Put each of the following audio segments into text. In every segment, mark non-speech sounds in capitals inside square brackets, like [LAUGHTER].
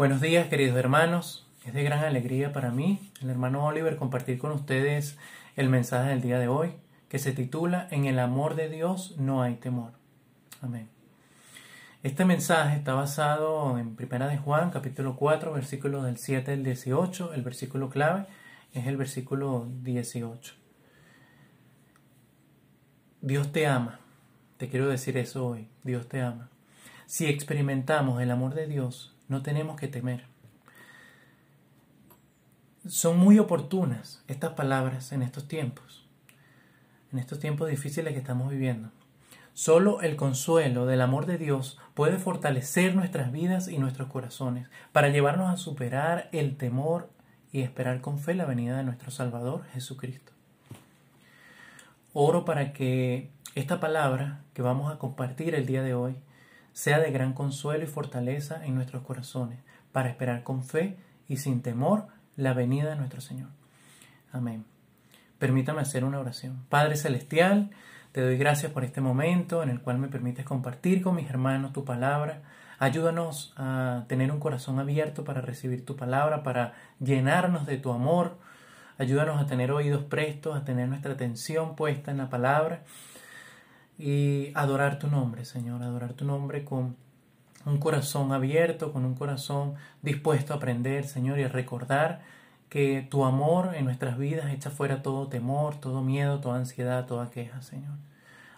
Buenos días queridos hermanos, es de gran alegría para mí, el hermano Oliver, compartir con ustedes el mensaje del día de hoy que se titula En el amor de Dios no hay temor. Amén. Este mensaje está basado en Primera de Juan, capítulo 4, versículos del 7 al 18. El versículo clave es el versículo 18. Dios te ama. Te quiero decir eso hoy. Dios te ama. Si experimentamos el amor de Dios, no tenemos que temer. Son muy oportunas estas palabras en estos tiempos, en estos tiempos difíciles que estamos viviendo. Solo el consuelo del amor de Dios puede fortalecer nuestras vidas y nuestros corazones para llevarnos a superar el temor y esperar con fe la venida de nuestro Salvador Jesucristo. Oro para que esta palabra que vamos a compartir el día de hoy sea de gran consuelo y fortaleza en nuestros corazones, para esperar con fe y sin temor la venida de nuestro Señor. Amén. Permítame hacer una oración. Padre Celestial, te doy gracias por este momento en el cual me permites compartir con mis hermanos tu palabra. Ayúdanos a tener un corazón abierto para recibir tu palabra, para llenarnos de tu amor. Ayúdanos a tener oídos prestos, a tener nuestra atención puesta en la palabra y adorar tu nombre, Señor, adorar tu nombre con un corazón abierto, con un corazón dispuesto a aprender, Señor, y a recordar que tu amor en nuestras vidas echa fuera todo temor, todo miedo, toda ansiedad, toda queja, Señor.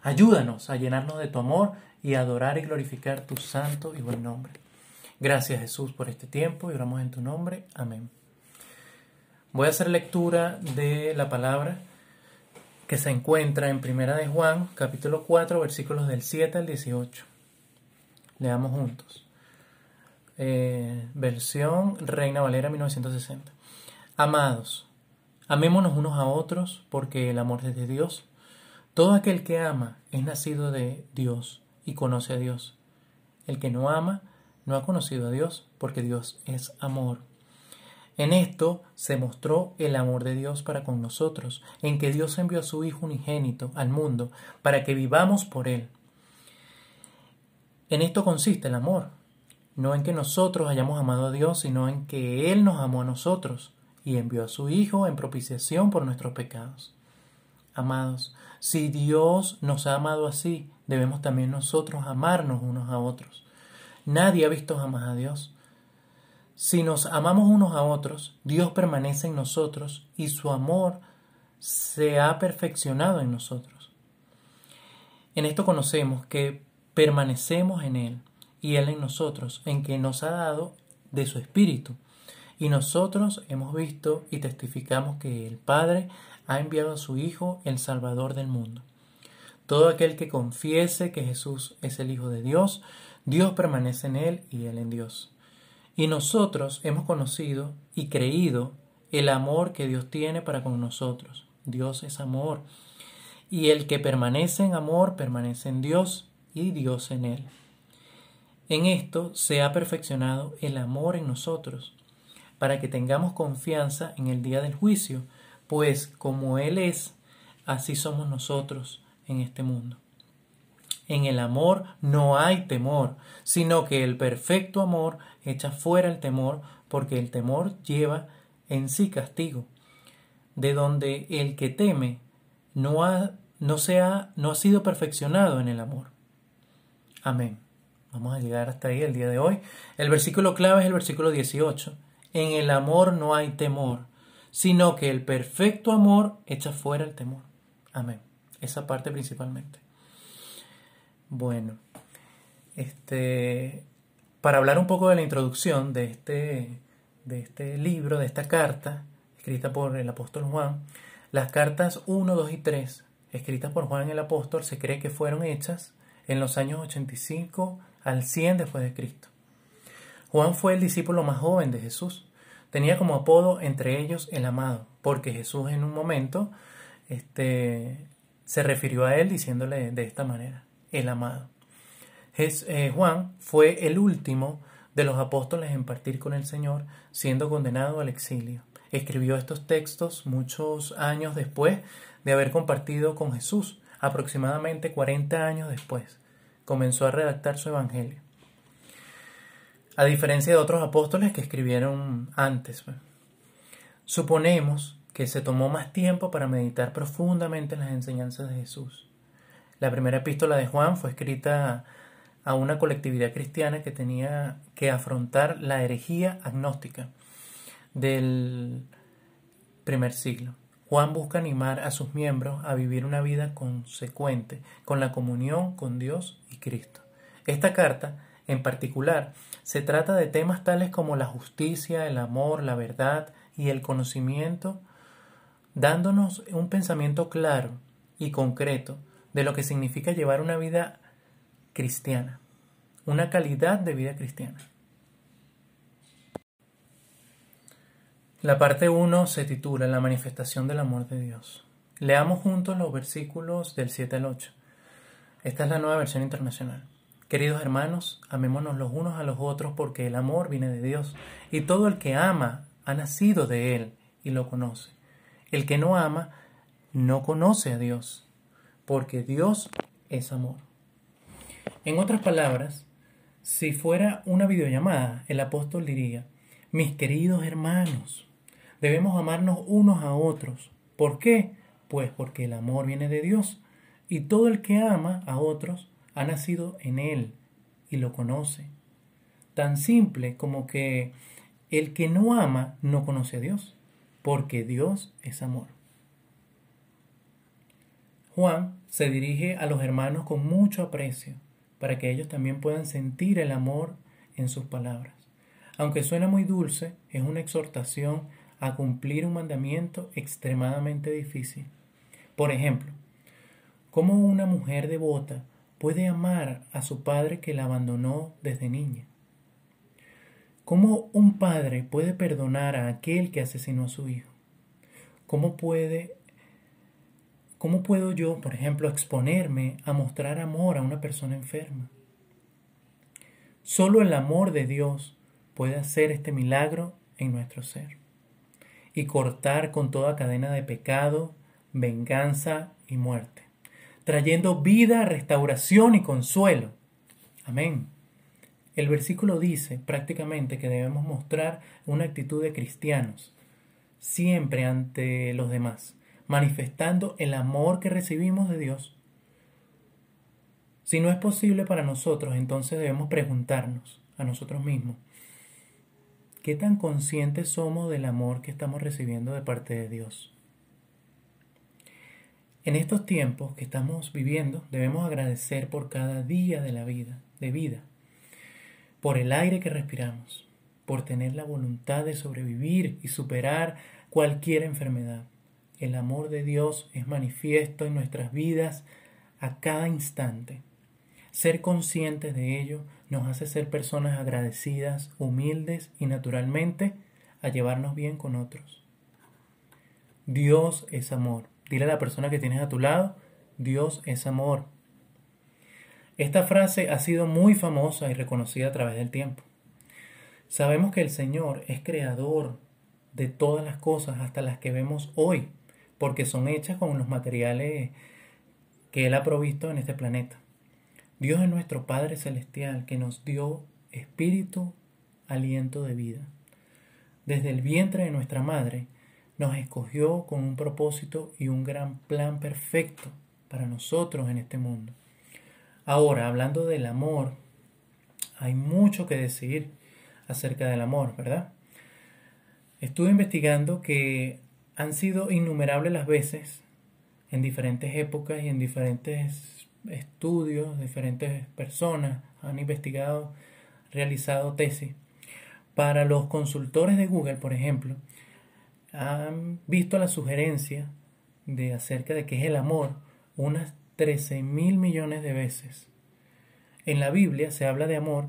Ayúdanos a llenarnos de tu amor y a adorar y glorificar tu santo y buen nombre. Gracias Jesús por este tiempo y oramos en tu nombre. Amén. Voy a hacer lectura de la palabra que se encuentra en Primera de Juan, capítulo 4, versículos del 7 al 18. Leamos juntos. Eh, versión Reina Valera 1960. Amados, amémonos unos a otros porque el amor es de Dios. Todo aquel que ama es nacido de Dios y conoce a Dios. El que no ama no ha conocido a Dios porque Dios es amor. En esto se mostró el amor de Dios para con nosotros, en que Dios envió a su Hijo unigénito al mundo para que vivamos por Él. En esto consiste el amor, no en que nosotros hayamos amado a Dios, sino en que Él nos amó a nosotros y envió a su Hijo en propiciación por nuestros pecados. Amados, si Dios nos ha amado así, debemos también nosotros amarnos unos a otros. Nadie ha visto jamás a Dios. Si nos amamos unos a otros, Dios permanece en nosotros y su amor se ha perfeccionado en nosotros. En esto conocemos que permanecemos en Él y Él en nosotros, en que nos ha dado de su Espíritu. Y nosotros hemos visto y testificamos que el Padre ha enviado a su Hijo, el Salvador del mundo. Todo aquel que confiese que Jesús es el Hijo de Dios, Dios permanece en Él y Él en Dios. Y nosotros hemos conocido y creído el amor que Dios tiene para con nosotros. Dios es amor. Y el que permanece en amor permanece en Dios y Dios en él. En esto se ha perfeccionado el amor en nosotros, para que tengamos confianza en el día del juicio, pues como Él es, así somos nosotros en este mundo. En el amor no hay temor, sino que el perfecto amor echa fuera el temor, porque el temor lleva en sí castigo, de donde el que teme no ha, no, no ha sido perfeccionado en el amor. Amén. Vamos a llegar hasta ahí el día de hoy. El versículo clave es el versículo 18. En el amor no hay temor, sino que el perfecto amor echa fuera el temor. Amén. Esa parte principalmente. Bueno, este, para hablar un poco de la introducción de este, de este libro, de esta carta, escrita por el apóstol Juan, las cartas 1, 2 y 3, escritas por Juan el apóstol, se cree que fueron hechas en los años 85 al 100 después de Cristo. Juan fue el discípulo más joven de Jesús. Tenía como apodo entre ellos el amado, porque Jesús en un momento este, se refirió a él diciéndole de esta manera el amado. Eh, Juan fue el último de los apóstoles en partir con el Señor, siendo condenado al exilio. Escribió estos textos muchos años después de haber compartido con Jesús, aproximadamente 40 años después. Comenzó a redactar su Evangelio. a diferencia de otros apóstoles que escribieron antes. Pues. Suponemos que se tomó más tiempo para meditar profundamente en las enseñanzas de Jesús. La primera epístola de Juan fue escrita a una colectividad cristiana que tenía que afrontar la herejía agnóstica del primer siglo. Juan busca animar a sus miembros a vivir una vida consecuente con la comunión con Dios y Cristo. Esta carta, en particular, se trata de temas tales como la justicia, el amor, la verdad y el conocimiento, dándonos un pensamiento claro y concreto de lo que significa llevar una vida cristiana, una calidad de vida cristiana. La parte 1 se titula La manifestación del amor de Dios. Leamos juntos los versículos del 7 al 8. Esta es la nueva versión internacional. Queridos hermanos, amémonos los unos a los otros porque el amor viene de Dios y todo el que ama ha nacido de Él y lo conoce. El que no ama no conoce a Dios porque Dios es amor. En otras palabras, si fuera una videollamada, el apóstol diría, mis queridos hermanos, Debemos amarnos unos a otros. ¿Por qué? Pues porque el amor viene de Dios y todo el que ama a otros ha nacido en Él y lo conoce. Tan simple como que el que no ama no conoce a Dios, porque Dios es amor. Juan se dirige a los hermanos con mucho aprecio, para que ellos también puedan sentir el amor en sus palabras. Aunque suena muy dulce, es una exhortación a cumplir un mandamiento extremadamente difícil. Por ejemplo, ¿cómo una mujer devota puede amar a su padre que la abandonó desde niña? ¿Cómo un padre puede perdonar a aquel que asesinó a su hijo? ¿Cómo puede ¿Cómo puedo yo, por ejemplo, exponerme a mostrar amor a una persona enferma? Solo el amor de Dios puede hacer este milagro en nuestro ser y cortar con toda cadena de pecado, venganza y muerte, trayendo vida, restauración y consuelo. Amén. El versículo dice prácticamente que debemos mostrar una actitud de cristianos, siempre ante los demás, manifestando el amor que recibimos de Dios. Si no es posible para nosotros, entonces debemos preguntarnos a nosotros mismos, ¿Qué tan conscientes somos del amor que estamos recibiendo de parte de Dios? En estos tiempos que estamos viviendo, debemos agradecer por cada día de la vida, de vida, por el aire que respiramos, por tener la voluntad de sobrevivir y superar cualquier enfermedad. El amor de Dios es manifiesto en nuestras vidas a cada instante. Ser conscientes de ello nos hace ser personas agradecidas, humildes y naturalmente a llevarnos bien con otros. Dios es amor. Dile a la persona que tienes a tu lado, Dios es amor. Esta frase ha sido muy famosa y reconocida a través del tiempo. Sabemos que el Señor es creador de todas las cosas, hasta las que vemos hoy, porque son hechas con los materiales que Él ha provisto en este planeta. Dios es nuestro Padre Celestial que nos dio espíritu, aliento de vida. Desde el vientre de nuestra madre nos escogió con un propósito y un gran plan perfecto para nosotros en este mundo. Ahora, hablando del amor, hay mucho que decir acerca del amor, ¿verdad? Estuve investigando que han sido innumerables las veces en diferentes épocas y en diferentes estudios, diferentes personas han investigado, realizado tesis. Para los consultores de Google, por ejemplo, han visto la sugerencia de acerca de qué es el amor unas 13 mil millones de veces. En la Biblia se habla de amor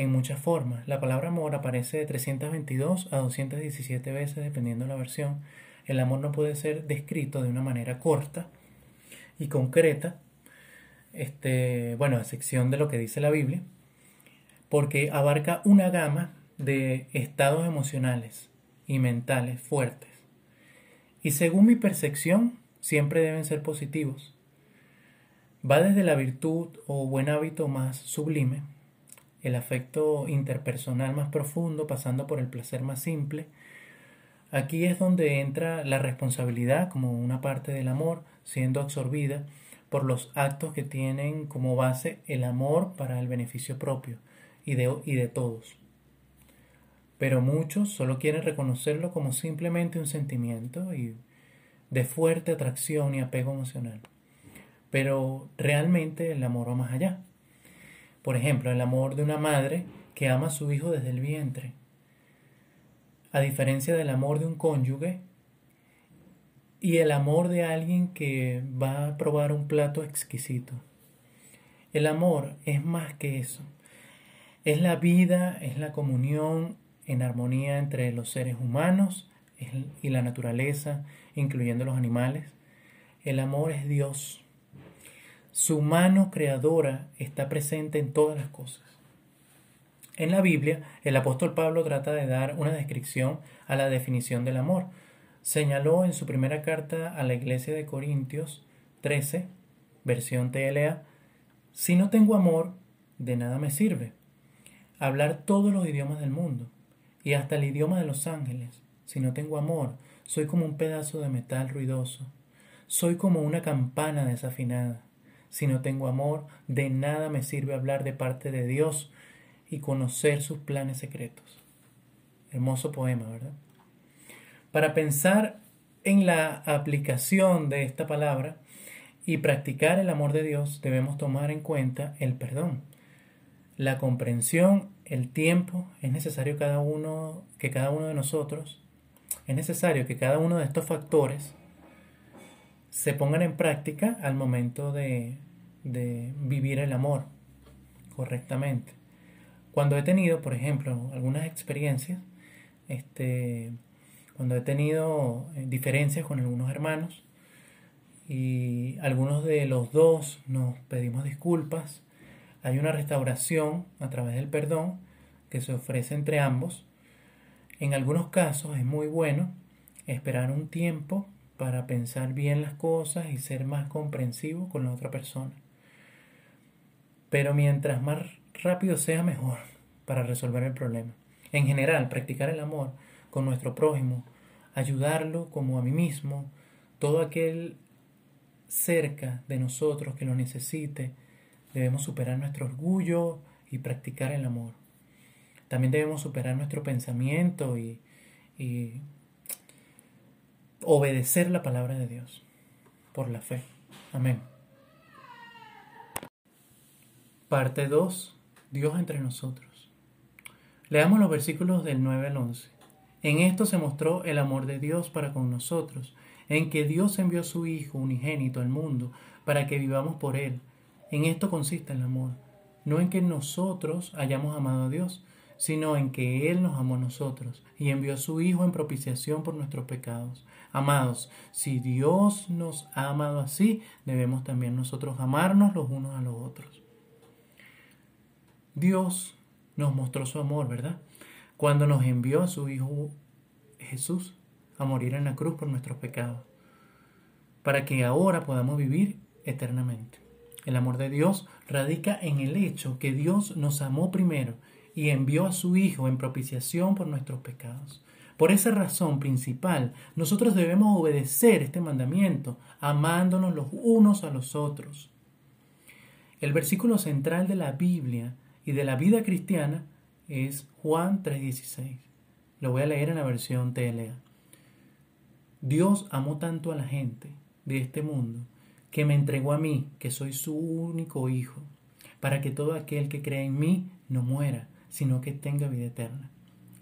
en muchas formas. La palabra amor aparece de 322 a 217 veces dependiendo de la versión. El amor no puede ser descrito de una manera corta y concreta este, bueno, a sección de lo que dice la Biblia, porque abarca una gama de estados emocionales y mentales fuertes. Y según mi percepción, siempre deben ser positivos. Va desde la virtud o buen hábito más sublime el afecto interpersonal más profundo, pasando por el placer más simple. Aquí es donde entra la responsabilidad como una parte del amor, siendo absorbida por los actos que tienen como base el amor para el beneficio propio y de, y de todos. Pero muchos solo quieren reconocerlo como simplemente un sentimiento y de fuerte atracción y apego emocional. Pero realmente el amor va más allá. Por ejemplo, el amor de una madre que ama a su hijo desde el vientre. A diferencia del amor de un cónyuge y el amor de alguien que va a probar un plato exquisito. El amor es más que eso. Es la vida, es la comunión en armonía entre los seres humanos y la naturaleza, incluyendo los animales. El amor es Dios. Su mano creadora está presente en todas las cosas. En la Biblia, el apóstol Pablo trata de dar una descripción a la definición del amor. Señaló en su primera carta a la iglesia de Corintios 13, versión TLA, si no tengo amor, de nada me sirve. Hablar todos los idiomas del mundo y hasta el idioma de los ángeles. Si no tengo amor, soy como un pedazo de metal ruidoso. Soy como una campana desafinada. Si no tengo amor, de nada me sirve hablar de parte de Dios y conocer sus planes secretos. Hermoso poema, ¿verdad? Para pensar en la aplicación de esta palabra y practicar el amor de Dios, debemos tomar en cuenta el perdón, la comprensión el tiempo, es necesario cada uno, que cada uno de nosotros, es necesario que cada uno de estos factores se pongan en práctica al momento de, de vivir el amor correctamente. Cuando he tenido, por ejemplo, algunas experiencias, este, cuando he tenido eh, diferencias con algunos hermanos y algunos de los dos nos pedimos disculpas, hay una restauración a través del perdón que se ofrece entre ambos. En algunos casos es muy bueno esperar un tiempo para pensar bien las cosas y ser más comprensivo con la otra persona. Pero mientras más rápido sea mejor para resolver el problema. En general, practicar el amor con nuestro prójimo, ayudarlo como a mí mismo, todo aquel cerca de nosotros que lo necesite, Debemos superar nuestro orgullo y practicar el amor. También debemos superar nuestro pensamiento y, obedecer la palabra de Dios por la fe. Amén. Parte 2. Dios entre nosotros. Leamos los versículos del 9 al 11. En esto se mostró el amor de Dios para con nosotros, en que Dios envió a su Hijo unigénito al mundo para que vivamos por Él en esto consiste el amor, no en que nosotros hayamos amado a Dios, sino en que Él nos amó a nosotros y envió a su Hijo en propiciación por nuestros pecados. Amados, si Dios nos ha amado así, debemos también nosotros amarnos los unos a los otros. Dios nos mostró su amor, ¿verdad? Cuando nos envió a su Hijo Jesús a morir en la cruz por nuestros pecados, para que ahora podamos vivir eternamente. El amor de Dios radica en el hecho que Dios nos amó primero y envió a su Hijo en propiciación por nuestros pecados. Por esa razón principal, nosotros debemos obedecer este mandamiento, amándonos los unos a los otros. El versículo central de la Biblia y de la vida cristiana es Juan 3:16. Lo voy a leer en la versión TLA. Dios amó tanto a la gente de este mundo que me entregó a mí, que soy su único Hijo, para que todo aquel que cree en mí no muera, sino que tenga vida eterna.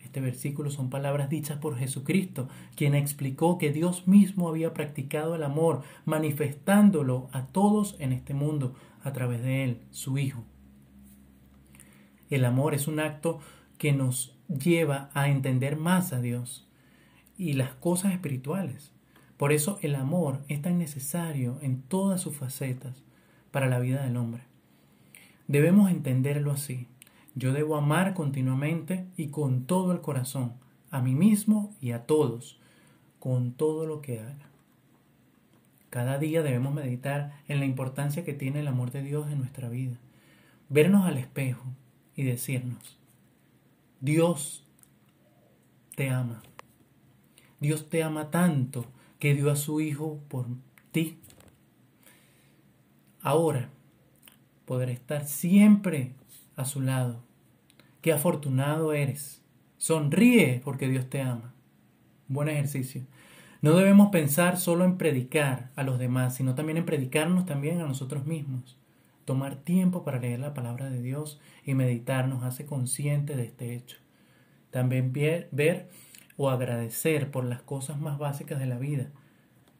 Este versículo son palabras dichas por Jesucristo, quien explicó que Dios mismo había practicado el amor, manifestándolo a todos en este mundo a través de Él, su Hijo. El amor es un acto que nos lleva a entender más a Dios y las cosas espirituales. Por eso el amor es tan necesario en todas sus facetas para la vida del hombre. Debemos entenderlo así. Yo debo amar continuamente y con todo el corazón, a mí mismo y a todos, con todo lo que haga. Cada día debemos meditar en la importancia que tiene el amor de Dios en nuestra vida, vernos al espejo y decirnos, Dios te ama. Dios te ama tanto que dio a su Hijo por ti. Ahora poder estar siempre a su lado. Qué afortunado eres. Sonríe porque Dios te ama. Buen ejercicio. No debemos pensar solo en predicar a los demás, sino también en predicarnos también a nosotros mismos. Tomar tiempo para leer la palabra de Dios y meditar nos hace conscientes de este hecho. También ver o agradecer por las cosas más básicas de la vida.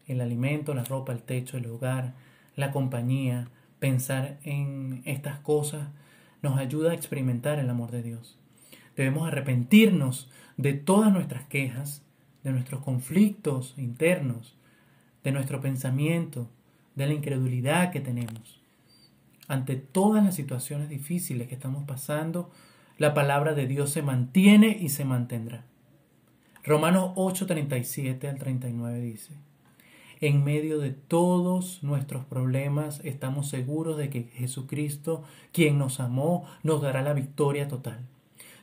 El alimento, la ropa, el techo, el hogar, la compañía. Pensar en estas cosas nos ayuda a experimentar el amor de Dios. Debemos arrepentirnos de todas nuestras quejas de nuestros conflictos internos, de nuestro pensamiento, de la incredulidad que tenemos. Ante todas las situaciones difíciles que estamos pasando, la palabra de Dios se mantiene y se mantendrá. Romanos 8:37 al 39 dice, en medio de todos nuestros problemas estamos seguros de que Jesucristo, quien nos amó, nos dará la victoria total.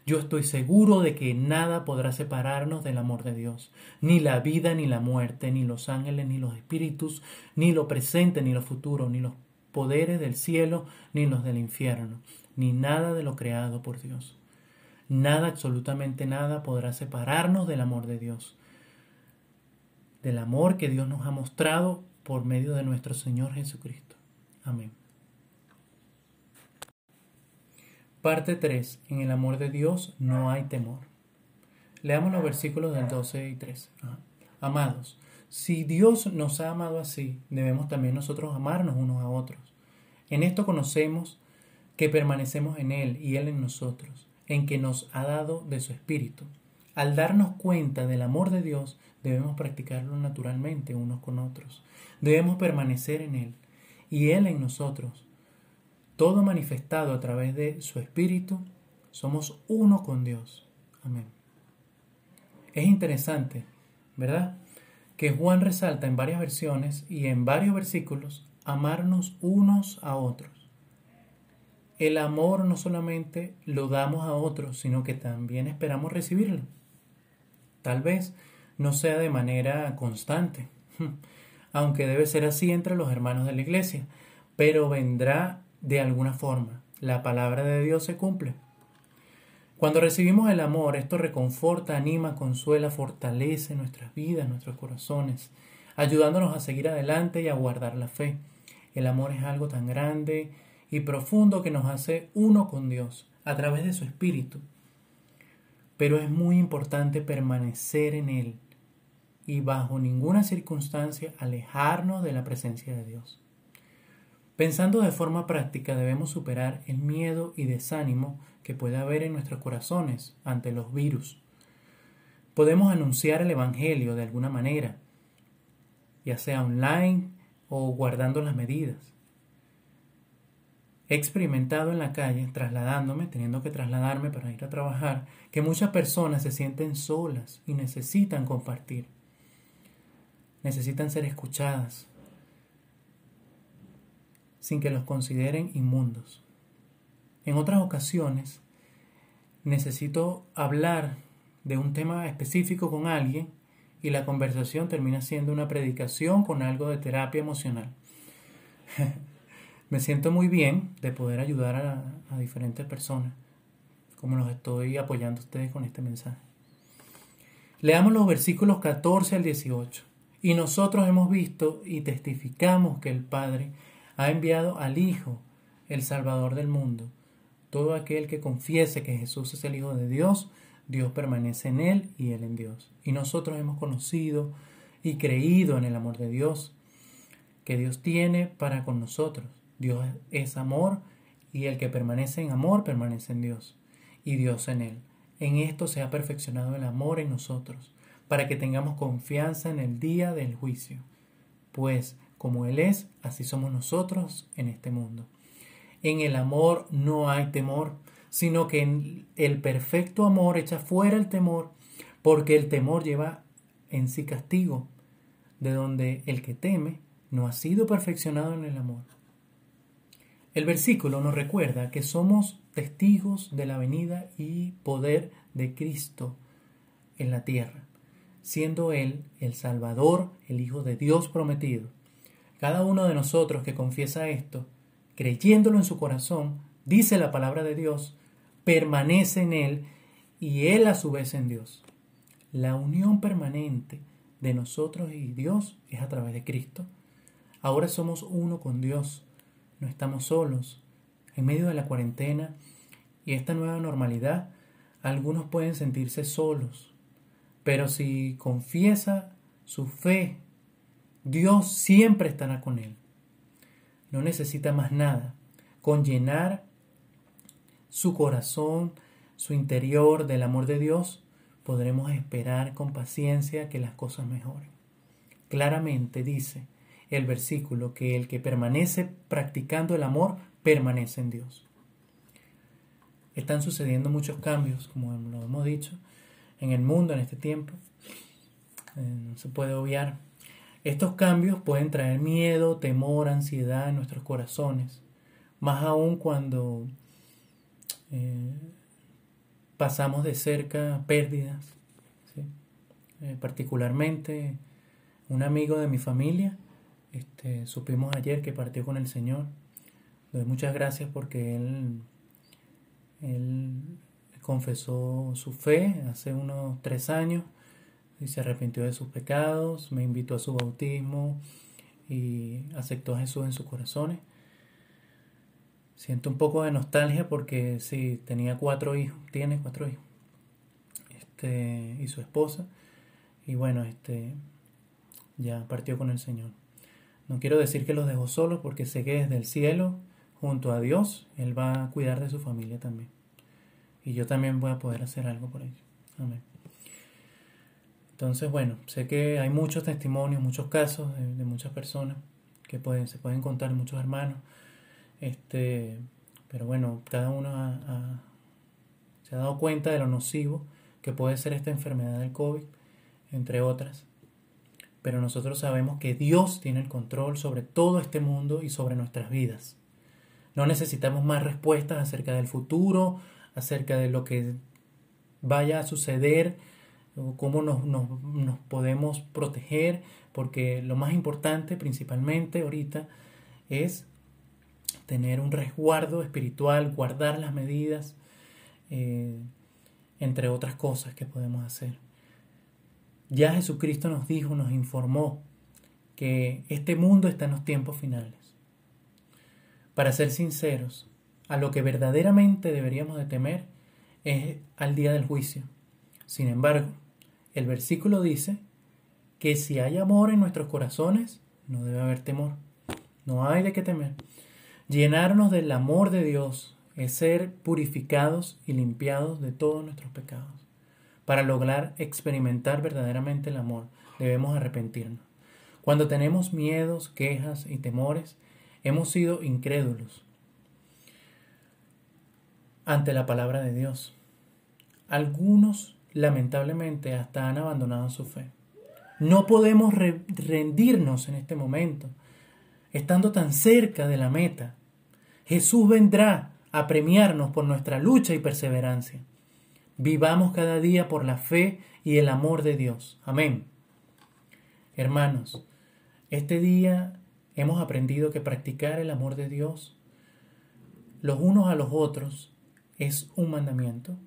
Yo estoy seguro de que nada podrá separarnos del amor de Dios, ni la vida, ni la muerte, ni los ángeles, ni los espíritus, ni lo presente, ni lo futuro, ni los poderes del cielo, ni los del infierno, ni nada de lo creado por Dios. Nada, absolutamente nada, podrá separarnos del amor de Dios, del amor que Dios nos ha mostrado por medio de nuestro Señor Jesucristo. Amén. Parte 3. En el amor de Dios no hay temor. Leamos los versículos del 12 y 13. Amados, si Dios nos ha amado así, debemos también nosotros amarnos unos a otros. En esto conocemos que permanecemos en Él y Él en nosotros, en que nos ha dado de su Espíritu. Al darnos cuenta del amor de Dios, debemos practicarlo naturalmente unos con otros. Debemos permanecer en Él y Él en nosotros todo manifestado a través de su Espíritu, somos uno con Dios. Amén. Es interesante, ¿verdad? Que Juan resalta en varias versiones y en varios versículos amarnos unos a otros. El amor no solamente lo damos a otros, sino que también esperamos recibirlo. Tal vez no sea de manera constante, [LAUGHS] aunque debe ser así entre los hermanos de la iglesia, pero vendrá de alguna forma. La palabra de Dios se cumple. Cuando recibimos el amor, esto reconforta, anima, consuela, fortalece nuestras vidas, nuestros corazones, ayudándonos a seguir adelante y a guardar la fe. El amor es algo tan grande y profundo que nos hace uno con Dios a través de su Espíritu. Pero es muy importante permanecer en Él y bajo ninguna circunstancia alejarnos de la presencia de Dios. Pensando de forma práctica debemos superar el miedo y desánimo que puede haber en nuestros corazones ante los virus. Podemos anunciar el Evangelio de alguna manera, ya sea online o guardando las medidas. He experimentado en la calle, trasladándome, teniendo que trasladarme para ir a trabajar, que muchas personas se sienten solas y necesitan compartir. Necesitan ser escuchadas, sin que los consideren inmundos. En otras ocasiones necesito hablar de un tema específico con alguien y la conversación termina siendo una predicación con algo de terapia emocional. [LAUGHS] Me siento muy bien de poder ayudar a, diferentes personas, como los estoy apoyando a ustedes con este mensaje. Leamos los versículos 14 al 18. Y nosotros hemos visto y testificamos que el Padre ha enviado al Hijo, el Salvador del mundo. Todo aquel que confiese que Jesús es el Hijo de Dios, Dios permanece en él y él en Dios. Y nosotros hemos conocido y creído en el amor de Dios que Dios tiene para con nosotros. Dios es amor y el que permanece en amor permanece en Dios y Dios en él. En esto se ha perfeccionado el amor en nosotros, para que tengamos confianza en el día del juicio. Pues como Él es, así somos nosotros en este mundo. En el amor no hay temor, sino que el perfecto amor echa fuera el temor, porque el temor lleva en sí castigo, de donde el que teme no ha sido perfeccionado en el amor. El versículo nos recuerda que somos testigos de la venida y poder de Cristo en la tierra, siendo Él el Salvador, el Hijo de Dios prometido. Cada uno de nosotros que confiesa esto, creyéndolo en su corazón, dice la palabra de Dios, permanece en Él y Él a su vez en Dios. La unión permanente de nosotros y Dios es a través de Cristo. Ahora somos uno con Dios, no estamos solos. En medio de la cuarentena y esta nueva normalidad, algunos pueden sentirse solos, pero si confiesa su fe, Dios siempre estará con él. No necesita más nada. Con llenar su corazón, su interior del amor de Dios, podremos esperar con paciencia que las cosas mejoren. Claramente dice el versículo que el que permanece practicando el amor permanece en Dios. Están sucediendo muchos cambios, como lo hemos dicho, en el mundo en este tiempo. Eh, no se puede obviar. Estos cambios pueden traer miedo, temor, ansiedad en nuestros corazones, más aún cuando eh, pasamos de cerca pérdidas. Eh, particularmente, un amigo de mi familia, este, supimos ayer que partió con el Señor. Doy muchas gracias porque él, él confesó su fe hace unos tres años y se arrepintió de sus pecados, me invitó a su bautismo y aceptó a Jesús en sus corazones. Siento un poco de nostalgia porque sí, tenía cuatro hijos, tiene cuatro hijos, este, y su esposa, y bueno, este, ya partió con el Señor. No quiero decir que los dejó solos porque sé que desde el cielo, junto a Dios, Él va a cuidar de su familia también. Y yo también voy a poder hacer algo por ellos. Amén. Entonces, bueno, sé que hay muchos testimonios, muchos casos de, muchas personas que pueden, se pueden contar, muchos hermanos. Este, pero bueno, cada uno se ha dado cuenta de lo nocivo que puede ser esta enfermedad del COVID, entre otras. Pero nosotros sabemos que Dios tiene el control sobre todo este mundo y sobre nuestras vidas. No necesitamos más respuestas acerca del futuro, acerca de lo que vaya a suceder cómo nos, nos, podemos proteger, porque lo más importante principalmente ahorita es tener un resguardo espiritual, guardar las medidas, eh, entre otras cosas que podemos hacer. Ya Jesucristo nos dijo, nos informó que este mundo está en los tiempos finales. Para ser sinceros, a lo que verdaderamente deberíamos de temer es al día del juicio. Sin embargo, el versículo dice que si hay amor en nuestros corazones, no debe haber temor. No hay de qué temer. Llenarnos del amor de Dios es ser purificados y limpiados de todos nuestros pecados. Para lograr experimentar verdaderamente el amor, debemos arrepentirnos. Cuando tenemos miedos, quejas y temores, hemos sido incrédulos ante la palabra de Dios. Algunos lamentablemente hasta han abandonado su fe. No podemos rendirnos en este momento, estando tan cerca de la meta. Jesús vendrá a premiarnos por nuestra lucha y perseverancia. Vivamos cada día por la fe y el amor de Dios. Amén. Hermanos, este día hemos aprendido que practicar el amor de Dios los unos a los otros es un mandamiento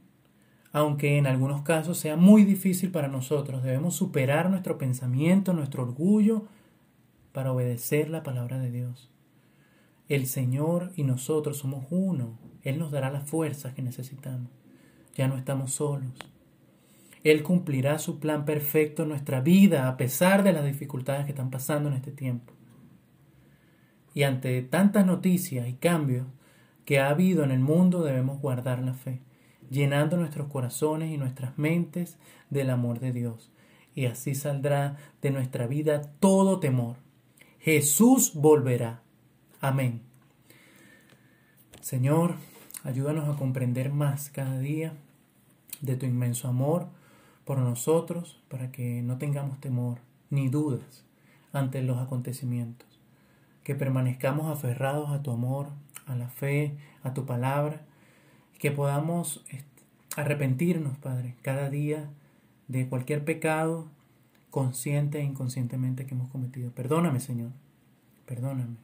aunque en algunos casos sea muy difícil para nosotros, debemos superar nuestro pensamiento, nuestro orgullo, para obedecer la palabra de Dios. El Señor y nosotros somos uno. Él nos dará las fuerzas que necesitamos. Ya no estamos solos. Él cumplirá su plan perfecto en nuestra vida a pesar de las dificultades que están pasando en este tiempo. Y ante tantas noticias y cambios que ha habido en el mundo debemos guardar la fe llenando nuestros corazones y nuestras mentes del amor de Dios. Y así saldrá de nuestra vida todo temor. Jesús volverá. Amén. Señor, ayúdanos a comprender más cada día de tu inmenso amor por nosotros, para que no tengamos temor ni dudas ante los acontecimientos, que permanezcamos aferrados a tu amor, a la fe, a tu palabra, que podamos arrepentirnos, Padre, cada día de cualquier pecado consciente e inconscientemente que hemos cometido. Perdóname, Señor, perdóname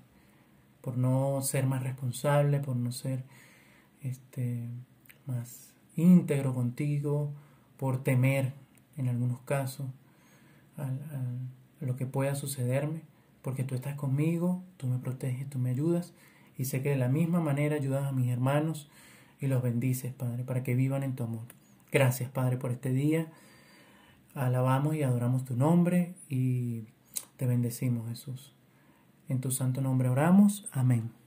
por no ser más responsable, por no ser este, más íntegro contigo, por temer en algunos casos a, lo que pueda sucederme, porque tú estás conmigo, tú me proteges, tú me ayudas y sé que de la misma manera ayudas a mis hermanos y los bendices, Padre, para que vivan en tu amor. Gracias, Padre, por este día. Alabamos y adoramos tu nombre y te bendecimos, Jesús. En tu santo nombre oramos. Amén.